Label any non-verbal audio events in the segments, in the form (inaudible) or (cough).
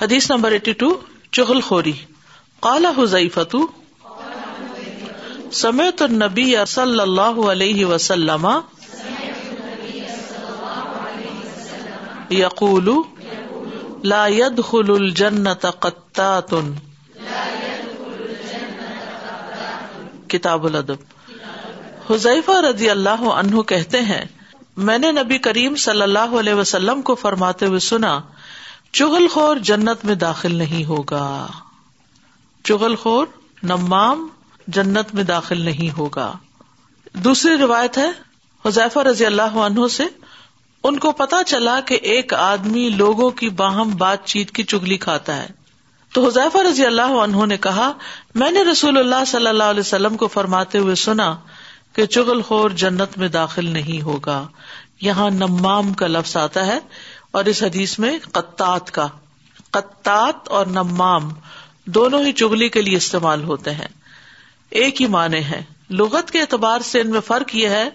حدیث number eighty two چغل خوری کالا حضیف سمیت النبی صلی اللہ علیہ وسلم یقول يدخل الجنة قطات کتاب الدب حذیفہ رضی اللہ عنہ کہتے ہیں میں نے نبی کریم صلی اللہ علیہ وسلم کو فرماتے ہوئے سنا چغل خور جنت میں داخل نہیں ہوگا چغل خور نمام جنت میں داخل نہیں ہوگا دوسری روایت ہے حذیفہ رضی اللہ عنہ سے ان کو پتا چلا کہ ایک آدمی لوگوں کی باہم بات چیت کی چگلی کھاتا ہے تو حذیفہ رضی اللہ عنہ نے کہا میں نے رسول اللہ صلی اللہ علیہ وسلم کو فرماتے ہوئے سنا کہ چغل خور جنت میں داخل نہیں ہوگا یہاں نمام کا لفظ آتا ہے اور اس حدیث میں قطات کا قطات اور نمام دونوں ہی چگلی کے لیے استعمال ہوتے ہیں ایک ہی معنی ہے لغت کے اعتبار سے ان میں فرق یہ ہے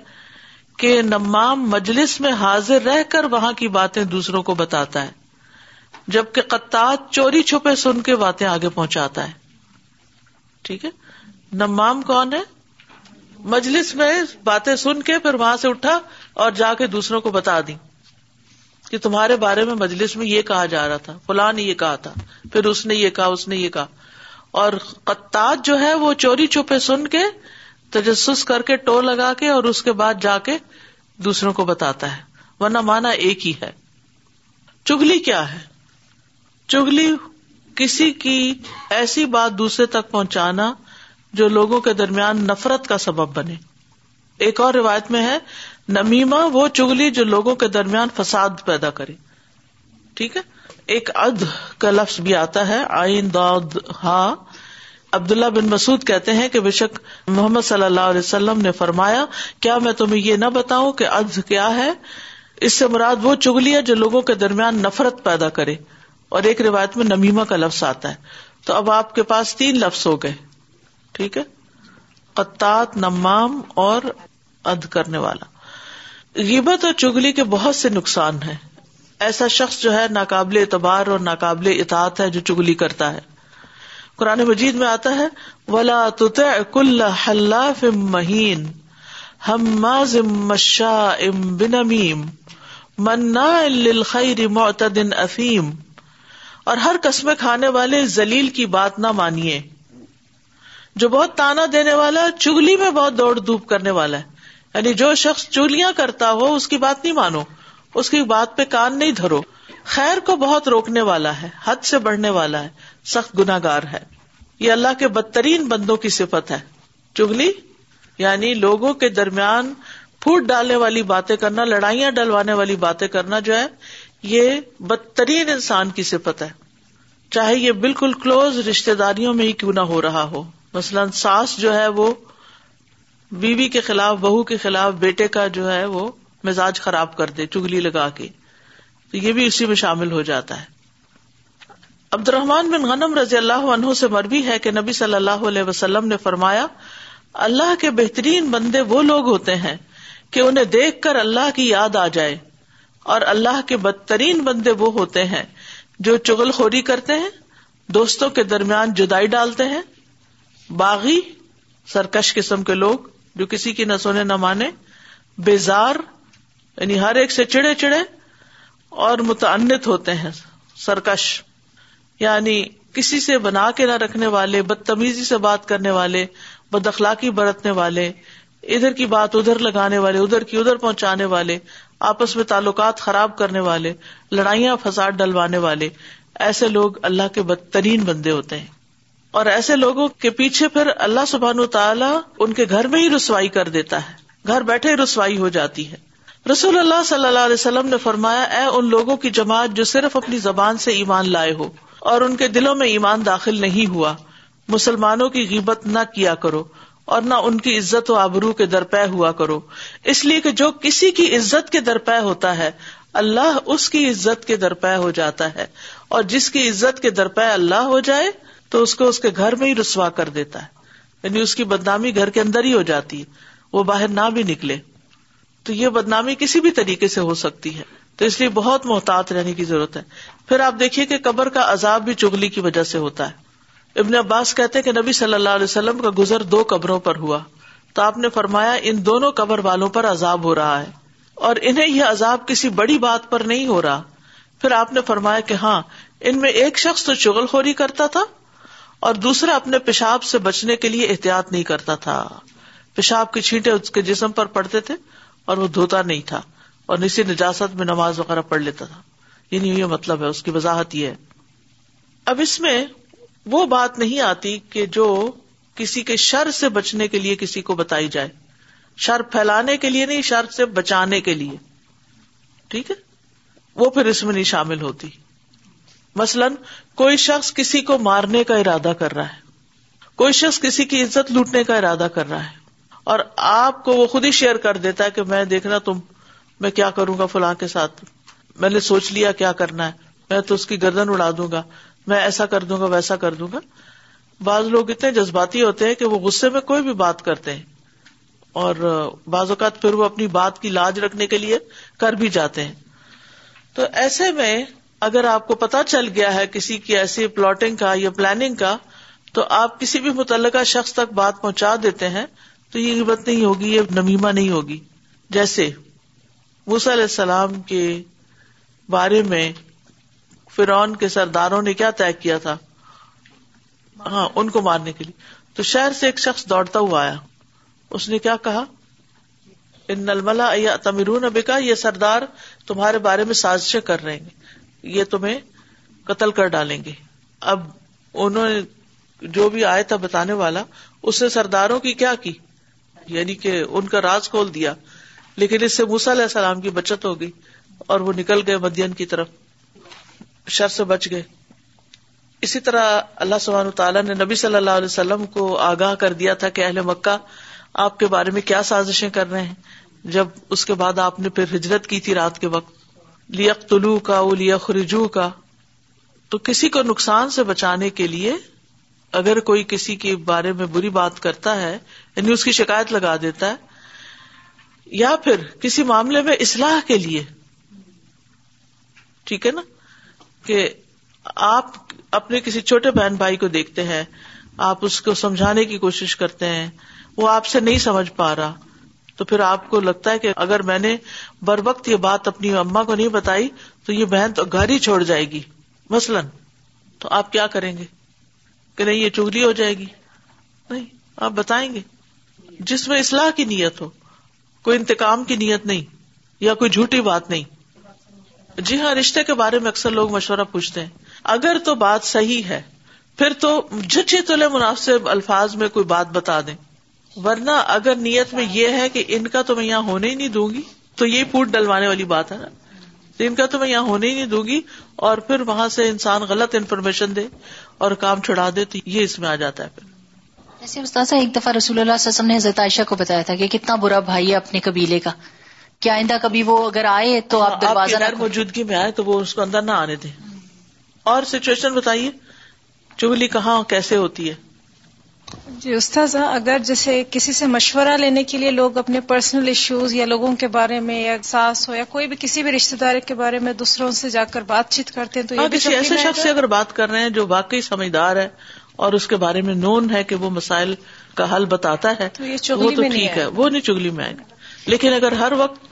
کہ نمام مجلس میں حاضر رہ کر وہاں کی باتیں دوسروں کو بتاتا ہے جبکہ قطعات چوری چھپے سن کے باتیں آگے پہنچاتا ہے ٹھیک ہے نمام کون ہے مجلس میں باتیں سن کے پھر وہاں سے اٹھا اور جا کے دوسروں کو بتا دی کہ تمہارے بارے میں مجلس میں یہ کہا جا رہا تھا فلاں نے یہ کہا تھا پھر اس نے یہ کہا اس نے یہ کہا اور جو ہے وہ چوری چوپے سن کے تجسس کر کے ٹو لگا کے اور اس کے بعد جا کے دوسروں کو بتاتا ہے ورنہ مانا ایک ہی ہے چگلی کیا ہے چگلی کسی کی ایسی بات دوسرے تک پہنچانا جو لوگوں کے درمیان نفرت کا سبب بنے ایک اور روایت میں ہے نمیما وہ چگلی جو لوگوں کے درمیان فساد پیدا کرے ٹھیک ہے ایک اد کا لفظ بھی آتا ہے آئین داد ہا اللہ بن مسعد کہتے ہیں کہ بے شک محمد صلی اللہ علیہ وسلم نے فرمایا کیا میں تمہیں یہ نہ بتاؤں کہ اد کیا ہے اس سے مراد وہ چگلی ہے جو لوگوں کے درمیان نفرت پیدا کرے اور ایک روایت میں نمیما کا لفظ آتا ہے تو اب آپ کے پاس تین لفظ ہو گئے ٹھیک ہے قطات نمام اور اد کرنے والا غیبت اور چگلی کے بہت سے نقصان ہیں ایسا شخص جو ہے ناقابل اعتبار اور ناقابل اطاعت ہے جو چگلی کرتا ہے قرآن مجید میں آتا ہے ولا حلاف مہین معتدن افیم اور ہر قسم کھانے والے زلیل کی بات نہ مانیے جو بہت تانا دینے والا چگلی میں بہت دوڑ دوب کرنے والا ہے یعنی جو شخص چولیاں کرتا ہو اس کی بات نہیں مانو اس کی بات پہ کان نہیں دھرو خیر کو بہت روکنے والا ہے حد سے بڑھنے والا ہے سخت گناگار ہے یہ اللہ کے بدترین بندوں کی صفت ہے چگلی یعنی لوگوں کے درمیان پھوٹ ڈالنے والی باتیں کرنا لڑائیاں ڈلوانے والی باتیں کرنا جو ہے یہ بدترین انسان کی صفت ہے چاہے یہ بالکل کلوز رشتے داریوں میں ہی کیوں نہ ہو رہا ہو مثلاً ساس جو ہے وہ بیوی بی کے خلاف بہو کے خلاف بیٹے کا جو ہے وہ مزاج خراب کر دے چگلی لگا کے تو یہ بھی اسی میں شامل ہو جاتا ہے عبد الرحمان بن غنم رضی اللہ عنہ سے مربی ہے کہ نبی صلی اللہ علیہ وسلم نے فرمایا اللہ کے بہترین بندے وہ لوگ ہوتے ہیں کہ انہیں دیکھ کر اللہ کی یاد آ جائے اور اللہ کے بدترین بندے وہ ہوتے ہیں جو خوری کرتے ہیں دوستوں کے درمیان جدائی ڈالتے ہیں باغی سرکش قسم کے لوگ جو کسی کی نہ سونے نہ مانے بیزار یعنی ہر ایک سے چڑے چڑے اور متعنت ہوتے ہیں سرکش یعنی کسی سے بنا کے نہ رکھنے والے بدتمیزی سے بات کرنے والے بدخلاقی برتنے والے ادھر کی بات ادھر لگانے والے ادھر کی ادھر پہنچانے والے آپس میں تعلقات خراب کرنے والے لڑائیاں فساد ڈلوانے والے ایسے لوگ اللہ کے بدترین بندے ہوتے ہیں اور ایسے لوگوں کے پیچھے پھر اللہ سبحان تعالیٰ ان کے گھر میں ہی رسوائی کر دیتا ہے گھر بیٹھے ہی رسوائی ہو جاتی ہے رسول اللہ صلی اللہ علیہ وسلم نے فرمایا اے ان لوگوں کی جماعت جو صرف اپنی زبان سے ایمان لائے ہو اور ان کے دلوں میں ایمان داخل نہیں ہوا مسلمانوں کی غیبت نہ کیا کرو اور نہ ان کی عزت و آبرو کے درپے ہوا کرو اس لیے کہ جو کسی کی عزت کے درپے ہوتا ہے اللہ اس کی عزت کے درپے ہو جاتا ہے اور جس کی عزت کے درپے اللہ ہو جائے تو اس کو اس کے گھر میں ہی رسوا کر دیتا ہے یعنی اس کی بدنامی گھر کے اندر ہی ہو جاتی ہے وہ باہر نہ بھی نکلے تو یہ بدنامی کسی بھی طریقے سے ہو سکتی ہے تو اس لیے بہت محتاط رہنے کی ضرورت ہے پھر آپ دیکھیے کہ قبر کا عذاب بھی چگلی کی وجہ سے ہوتا ہے ابن عباس کہتے کہ نبی صلی اللہ علیہ وسلم کا گزر دو قبروں پر ہوا تو آپ نے فرمایا ان دونوں قبر والوں پر عذاب ہو رہا ہے اور انہیں یہ عذاب کسی بڑی بات پر نہیں ہو رہا پھر آپ نے فرمایا کہ ہاں ان میں ایک شخص تو چغل خوری کرتا تھا اور دوسرا اپنے پیشاب سے بچنے کے لیے احتیاط نہیں کرتا تھا پیشاب کی چھینٹے اس کے جسم پر پڑتے تھے اور وہ دھوتا نہیں تھا اور نسی نجاست میں نماز وغیرہ پڑھ لیتا تھا یعنی یہ نہیں مطلب ہے اس کی وضاحت یہ ہے اب اس میں وہ بات نہیں آتی کہ جو کسی کے شر سے بچنے کے لیے کسی کو بتائی جائے شر پھیلانے کے لیے نہیں شر سے بچانے کے لیے ٹھیک ہے وہ پھر اس میں نہیں شامل ہوتی مثلاً کوئی شخص کسی کو مارنے کا ارادہ کر رہا ہے کوئی شخص کسی کی عزت لوٹنے کا ارادہ کر رہا ہے اور آپ کو وہ خود ہی شیئر کر دیتا ہے کہ میں دیکھنا تم میں کیا کروں گا فلاں کے ساتھ میں نے سوچ لیا کیا کرنا ہے میں تو اس کی گردن اڑا دوں گا میں ایسا کر دوں گا ویسا کر دوں گا بعض لوگ اتنے جذباتی ہوتے ہیں کہ وہ غصے میں کوئی بھی بات کرتے ہیں اور بعض اوقات پھر وہ اپنی بات کی لاج رکھنے کے لیے کر بھی جاتے ہیں تو ایسے میں اگر آپ کو پتا چل گیا ہے کسی کی ایسی پلاٹنگ کا یا پلاننگ کا تو آپ کسی بھی متعلقہ شخص تک بات پہنچا دیتے ہیں تو یہ ہمت نہیں ہوگی یہ نمیما نہیں ہوگی جیسے موسی علیہ السلام کے بارے میں فرون کے سرداروں نے کیا طے کیا تھا ہاں ان کو مارنے کے لیے تو شہر سے ایک شخص دوڑتا ہوا آیا اس نے کیا کہا ان نلملا یا بیکا یہ سردار تمہارے بارے میں سازشیں کر رہے ہیں یہ تمہیں قتل کر ڈالیں گے اب انہوں نے جو بھی آیا تھا بتانے والا اس نے سرداروں کی کیا کی یعنی کہ ان کا راز کھول دیا لیکن اس سے موسیٰ علیہ السلام کی بچت ہو گئی اور وہ نکل گئے مدین کی طرف شر سے بچ گئے اسی طرح اللہ سبحانہ تعالیٰ نے نبی صلی اللہ علیہ وسلم کو آگاہ کر دیا تھا کہ اہل مکہ آپ کے بارے میں کیا سازشیں کر رہے ہیں جب اس کے بعد آپ نے پھر ہجرت کی تھی رات کے وقت طلوع کا وہ لیا کا تو کسی کو نقصان سے بچانے کے لیے اگر کوئی کسی کے بارے میں بری بات کرتا ہے یعنی اس کی شکایت لگا دیتا ہے یا پھر کسی معاملے میں اسلح کے لیے ٹھیک ہے نا کہ آپ اپنے کسی چھوٹے بہن بھائی کو دیکھتے ہیں آپ اس کو سمجھانے کی کوشش کرتے ہیں وہ آپ سے نہیں سمجھ پا رہا تو پھر آپ کو لگتا ہے کہ اگر میں نے بر وقت یہ بات اپنی اما کو نہیں بتائی تو یہ بہن تو گھر ہی چھوڑ جائے گی مثلاً تو آپ کیا کریں گے کہ نہیں یہ چگلی ہو جائے گی نہیں آپ بتائیں گے جس میں اصلاح کی نیت ہو کوئی انتقام کی نیت نہیں یا کوئی جھوٹی بات نہیں جی ہاں رشتے کے بارے میں اکثر لوگ مشورہ پوچھتے ہیں اگر تو بات صحیح ہے پھر تو جچے تلے مناسب الفاظ میں کوئی بات بتا دیں ورنہ اگر نیت میں یہ ہے کہ ان کا تو میں یہاں ہونے ہی نہیں دوں گی تو یہ پوٹ ڈلوانے والی بات ہے نا ان کا تو میں یہاں ہونے ہی نہیں دوں گی اور پھر وہاں سے انسان غلط انفارمیشن دے اور کام چھڑا دے تو یہ اس میں آ جاتا ہے پھر ایسے مستحق ایک دفعہ رسول اللہ وسلم نے حضرت عائشہ کو بتایا تھا کہ کتنا برا بھائی ہے اپنے قبیلے کا کیا آئندہ کبھی وہ اگر آئے تو ہاں، غیر موجودگی میں آئے تو وہ اس کو اندر نہ آنے دیں اور سچویشن بتائیے چگلی کہاں کیسے ہوتی ہے جی استاذ اگر جیسے کسی سے مشورہ لینے کے لیے لوگ اپنے پرسنل ایشوز یا لوگوں کے بارے میں یا احساس ہو یا کوئی بھی کسی بھی رشتے دار کے بارے میں دوسروں سے جا کر بات چیت کرتے ہیں تو یہ ہاں، کسی ایسے شخص سے اگر بات کر رہے ہیں جو واقعی سمجھدار ہے اور اس کے بارے میں نون ہے کہ وہ مسائل کا حل بتاتا ہے تو وہ تو ٹھیک ہے وہ نہیں چگلی میں آئے گا لیکن اگر ہر وقت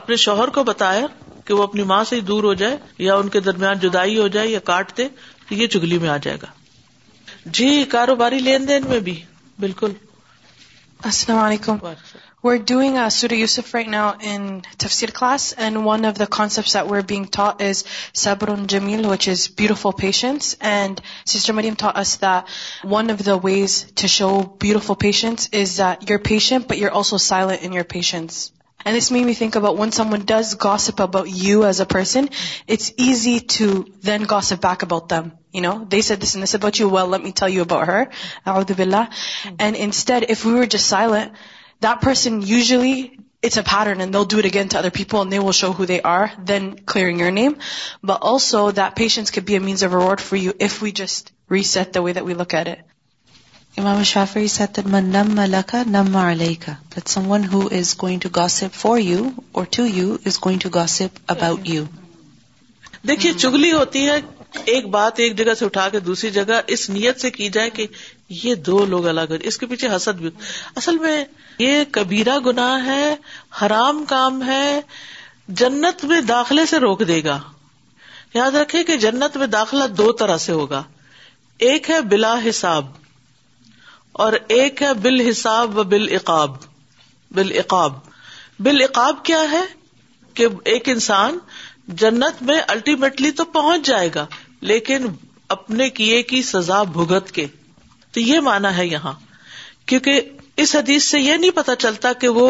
اپنے شوہر کو بتایا کہ وہ اپنی ماں سے ہی دور ہو جائے یا ان کے درمیان جدائی ہو جائے یا کاٹ دے تو یہ چگلی میں آ جائے گا جی کاروباری لین دین میں بھی بالکل السلام علیکم we are doing sorry Yusuf رائک ناس and one of the concept where being is سبرون Jameel which is bureau for patience and sister Maryam that's the one of the ways to show bureau for patience is the your passion your also silent in your patience And this made me think about when someone does gossip about you as a person, it's easy to then gossip back about them. You know, they said this and this about you. Well, let me tell you about her. A'udhu billah. Hmm. And instead, if we were just silent, that person usually, it's a pattern and they'll do it again to other people and they will show who they are, then clearing your name. But also that patience could be a means of reward for you if we just reset the way that we look at it. Imam Shafi'i said that man namma laka namma alayka. That someone who is going to gossip for you or to you is going to gossip about you. دیکھیں چگلی ہوتی ہے ایک بات ایک جگہ سے اٹھا کے دوسری جگہ اس نیت سے کی جائے کہ یہ دو لوگ الگ اس کے پیچھے حسد بھی اصل میں یہ کبیرہ گناہ ہے حرام کام ہے جنت میں داخلے سے روک دے گا یاد رکھے کہ جنت میں داخلہ دو طرح سے ہوگا ایک ہے بلا حساب اور ایک ہے بل حساب و بالعقاب بالعاب اقاب کیا ہے کہ ایک انسان جنت میں الٹیمیٹلی تو پہنچ جائے گا لیکن اپنے کیے کی سزا بھگت کے تو یہ مانا ہے یہاں کیونکہ اس حدیث سے یہ نہیں پتا چلتا کہ وہ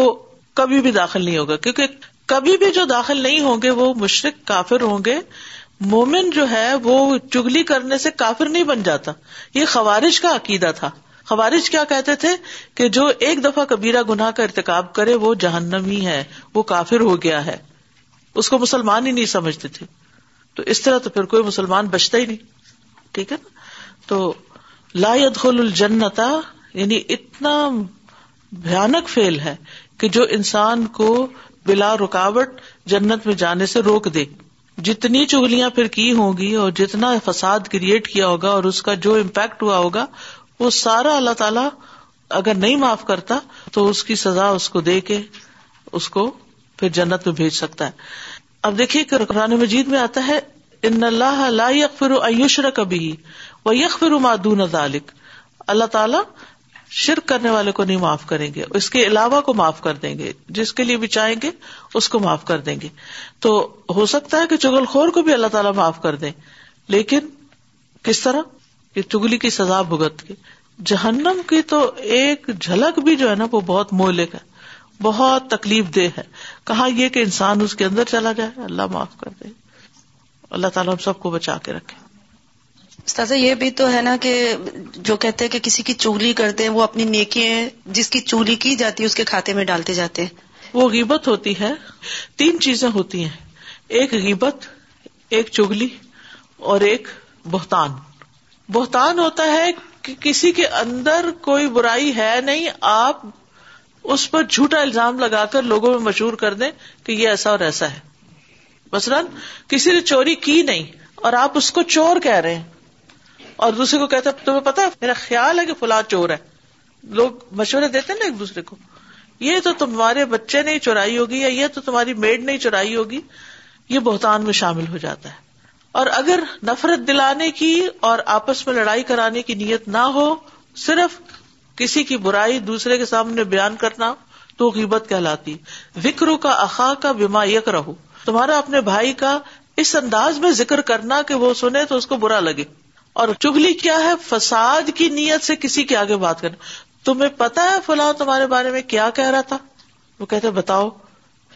کبھی بھی داخل نہیں ہوگا کیونکہ کبھی بھی جو داخل نہیں ہوں گے وہ مشرق کافر ہوں گے مومن جو ہے وہ چگلی کرنے سے کافر نہیں بن جاتا یہ خوارش کا عقیدہ تھا خوارج کیا کہتے تھے کہ جو ایک دفعہ کبیرا گنا کا ارتقاب کرے وہ جہنم ہی ہے وہ کافر ہو گیا ہے اس کو مسلمان ہی نہیں سمجھتے تھے تو اس طرح تو پھر کوئی مسلمان بچتا ہی نہیں ٹھیک ہے نا تو لا يدخل الجنتا یعنی اتنا بھیانک فیل ہے کہ جو انسان کو بلا رکاوٹ جنت میں جانے سے روک دے جتنی چگلیاں پھر کی ہوں گی اور جتنا فساد کریٹ کیا ہوگا اور اس کا جو امپیکٹ ہوا ہوگا وہ سارا اللہ تعالیٰ اگر نہیں معاف کرتا تو اس کی سزا اس کو دے کے اس کو پھر جنت میں بھیج سکتا ہے اب دیکھیے کہ قرآن مجید میں آتا ہے ان اللہ لا ایوشر کبھی وہ یک ذالک اللہ تعالیٰ شرک کرنے والے کو نہیں معاف کریں گے اس کے علاوہ کو معاف کر دیں گے جس کے لیے بھی چاہیں گے اس کو معاف کر دیں گے تو ہو سکتا ہے کہ خور کو بھی اللہ تعالیٰ معاف کر دیں لیکن کس طرح چگلی کی سزا بھگت کے جہنم کی تو ایک جھلک بھی جو ہے نا وہ بہت مولک ہے بہت تکلیف دہ ہے کہا یہ کہ انسان اس کے اندر چلا جائے اللہ معاف کر دے اللہ تعالیٰ ہم سب کو بچا کے رکھے استاذ یہ بھی تو ہے نا کہ جو کہتے ہیں کہ کسی کی چگلی کرتے ہیں وہ اپنی نیکی جس کی چولی کی جاتی ہے اس کے کھاتے میں ڈالتے جاتے ہیں وہ غیبت ہوتی ہے تین چیزیں ہوتی ہیں ایک غیبت ایک چگلی اور ایک بہتان بہتان ہوتا ہے کہ کسی کے اندر کوئی برائی ہے نہیں آپ اس پر جھوٹا الزام لگا کر لوگوں میں مشہور کر دیں کہ یہ ایسا اور ایسا ہے مثلاً کسی نے چوری کی نہیں اور آپ اس کو چور کہہ رہے ہیں اور دوسرے کو کہتے تمہیں پتا میرا خیال ہے کہ فلاں چور ہے لوگ مشورے دیتے نا ایک دوسرے کو یہ تو تمہارے بچے نے چورائی ہوگی یا یہ تو تمہاری میڈ نے چورائی ہوگی یہ بہتان میں شامل ہو جاتا ہے اور اگر نفرت دلانے کی اور آپس میں لڑائی کرانے کی نیت نہ ہو صرف کسی کی برائی دوسرے کے سامنے بیان کرنا تو قیمت کہلاتی وکرو کا اخا کا بیما یک رہو تمہارا اپنے بھائی کا اس انداز میں ذکر کرنا کہ وہ سنے تو اس کو برا لگے اور چگلی کیا ہے فساد کی نیت سے کسی کے آگے بات کرنا تمہیں پتا ہے فلاں تمہارے بارے میں کیا کہہ رہا تھا وہ کہتے بتاؤ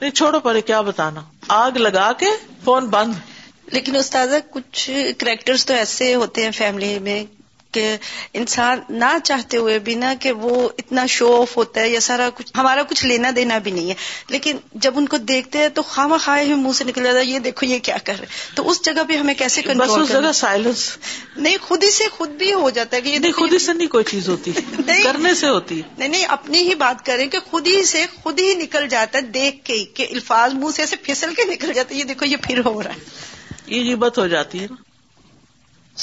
نہیں چھوڑو پہلے کیا بتانا آگ لگا کے فون بند لیکن استاذہ کچھ کریکٹرز تو ایسے ہوتے ہیں فیملی میں کہ انسان نہ چاہتے ہوئے بھی نا کہ وہ اتنا شو آف ہوتا ہے یا سارا کچھ ہمارا کچھ لینا دینا بھی نہیں ہے لیکن جب ان کو دیکھتے ہیں تو خواہ خواہ ہم منہ سے نکل جاتا ہے یہ دیکھو یہ کیا کر رہے تو اس جگہ پہ ہمیں کیسے سائلنس نہیں خود ہی سے خود بھی ہو جاتا ہے کہ یہ نہیں کوئی چیز ہوتی (laughs) نہیں کرنے سے ہوتی نہیں نہیں اپنی ہی بات کریں کہ خود ہی سے خود ہی نکل جاتا ہے دیکھ کے کہ الفاظ منہ سے ایسے پھسل کے نکل جاتا ہے یہ دیکھو یہ پھر ہو رہا ہے یہ غیبت ہو جاتی ہے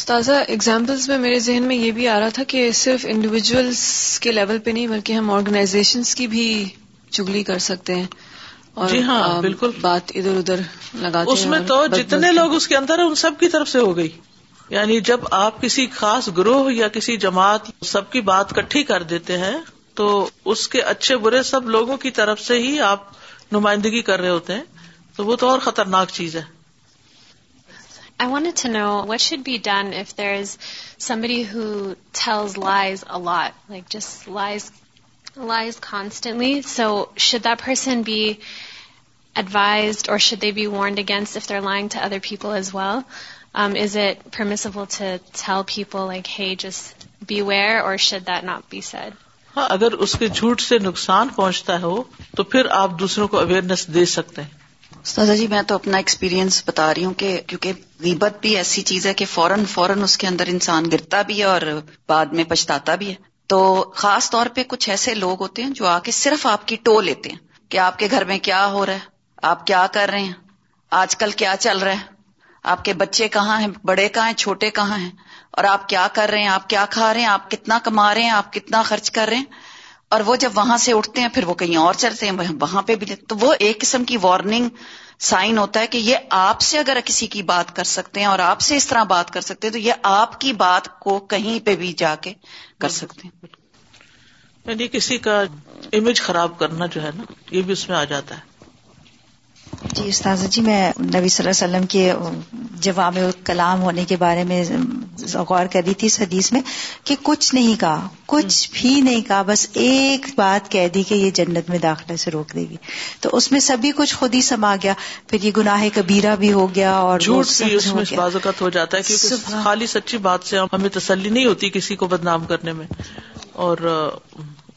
تازہ اگزامپلس میں میرے ذہن میں یہ بھی آ رہا تھا کہ صرف انڈیویجلس کے لیول پہ نہیں بلکہ ہم آرگنائزیشن کی بھی چگلی کر سکتے ہیں اور جی ہاں بالکل بات ادھر ادھر لگا اس میں تو جتنے لوگ اس کے اندر ہیں ان سب کی طرف سے ہو گئی یعنی جب آپ کسی خاص گروہ یا کسی جماعت سب کی بات کٹھی کر دیتے ہیں تو اس کے اچھے برے سب لوگوں کی طرف سے ہی آپ نمائندگی کر رہے ہوتے ہیں تو وہ تو اور خطرناک چیز ہے I wanted to know what should be done if there is somebody who tells lies a lot, like just lies lies constantly. So should that person be advised or should they be warned against if they're lying to other people as well? Um, is it permissible to tell people like, hey, just beware or should that not be said? ہاں اگر اس کے جھوٹ سے نقصان پہنچتا ہو تو پھر آپ دوسروں کو اویئرنیس دے سکتے ہیں سازا جی میں تو اپنا ایکسپیرینس بتا رہی ہوں کہ کیونکہ غیبت بھی ایسی چیز ہے کہ فوراً فوراً اس کے اندر انسان گرتا بھی ہے اور بعد میں پچھتاتا بھی ہے تو خاص طور پہ کچھ ایسے لوگ ہوتے ہیں جو آ کے صرف آپ کی ٹو لیتے ہیں کہ آپ کے گھر میں کیا ہو رہا ہے آپ کیا کر رہے ہیں آج کل کیا چل رہا ہے آپ کے بچے کہاں ہیں بڑے کہاں ہیں چھوٹے کہاں ہیں اور آپ کیا کر رہے ہیں آپ کیا کھا رہے ہیں آپ کتنا کما رہے ہیں آپ کتنا خرچ کر رہے ہیں اور وہ جب وہاں سے اٹھتے ہیں پھر وہ کہیں اور چلتے ہیں وہاں پہ بھی تو وہ ایک قسم کی وارننگ سائن ہوتا ہے کہ یہ آپ سے اگر کسی کی بات کر سکتے ہیں اور آپ سے اس طرح بات کر سکتے ہیں تو یہ آپ کی بات کو کہیں پہ بھی جا کے کر سکتے ہیں یعنی کسی کا امیج خراب کرنا جو ہے نا یہ بھی اس میں آ جاتا ہے جی استاذ جی میں نبی صلی اللہ علیہ وسلم کے جواب کلام ہونے کے بارے میں غور کر رہی تھی اس حدیث میں کہ کچھ نہیں کہا کچھ بھی نہیں کہا بس ایک بات کہہ دی کہ یہ جنت میں داخلہ سے روک دے گی تو اس میں سبھی کچھ خود ہی سما گیا پھر یہ گناہ کبیرہ بھی ہو گیا اور جھوٹ بھی اس میں ہو جاتا ہے کیونکہ خالی سچی بات سے ہمیں تسلی نہیں ہوتی کسی کو بدنام کرنے میں اور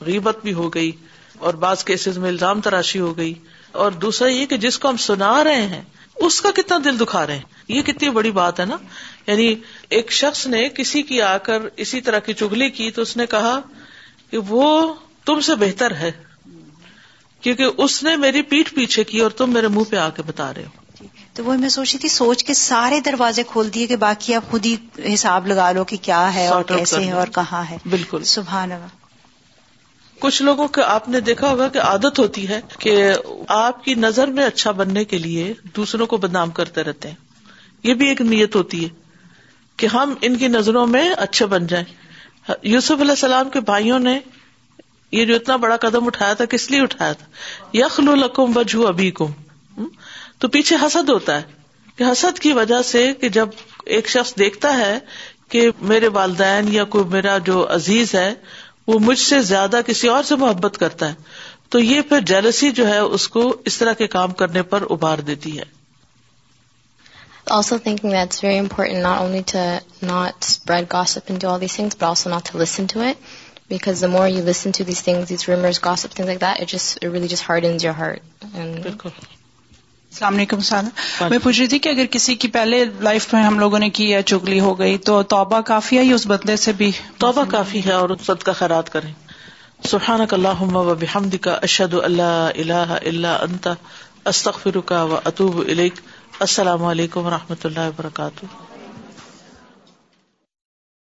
غیبت بھی ہو گئی اور بعض کیسز میں الزام تراشی ہو گئی اور دوسرا یہ کہ جس کو ہم سنا رہے ہیں اس کا کتنا دل دکھا رہے ہیں یہ کتنی بڑی بات ہے نا یعنی ایک شخص نے کسی کی آ کر اسی طرح کی چگلی کی تو اس نے کہا کہ وہ تم سے بہتر ہے کیونکہ اس نے میری پیٹ پیچھے کی اور تم میرے منہ پہ آ کے بتا رہے ہو جی، تو وہ میں سوچی تھی سوچ کے سارے دروازے کھول دیے کہ باقی آپ خود ہی حساب لگا لو کہ کیا ہے اور کیسے ہے اور کہاں ہے بالکل سبحان اللہ کچھ لوگوں کے آپ نے دیکھا ہوگا کہ عادت ہوتی ہے کہ آپ کی نظر میں اچھا بننے کے لیے دوسروں کو بدنام کرتے رہتے ہیں یہ بھی ایک نیت ہوتی ہے کہ ہم ان کی نظروں میں اچھے بن جائیں یوسف علیہ السلام کے بھائیوں نے یہ جو اتنا بڑا قدم اٹھایا تھا کس لیے اٹھایا تھا یخل القم بجو ابھی کم تو پیچھے حسد ہوتا ہے کہ حسد کی وجہ سے کہ جب ایک شخص دیکھتا ہے کہ میرے والدین یا کوئی میرا جو عزیز ہے وہ مجھ سے زیادہ کسی اور سے محبت کرتا ہے تو یہ پھر جیلسی جو ہے اس کو اس طرح کے کام کرنے پر ابھار دیتی ہے السلام علیکم سانا میں پوچھ رہی تھی کہ اگر کسی کی پہلے لائف میں ہم لوگوں نے کی چگلی ہو گئی تو توبہ کافی یا اس بدلے سے بھی توبہ کافی ہے اور اس کا خیرات کریں سبحان کا اللہ و بحمد کا اشد اللہ اللہ اللہ انتا استخر کا اطوب علیک السلام علیکم و رحمۃ اللہ وبرکاتہ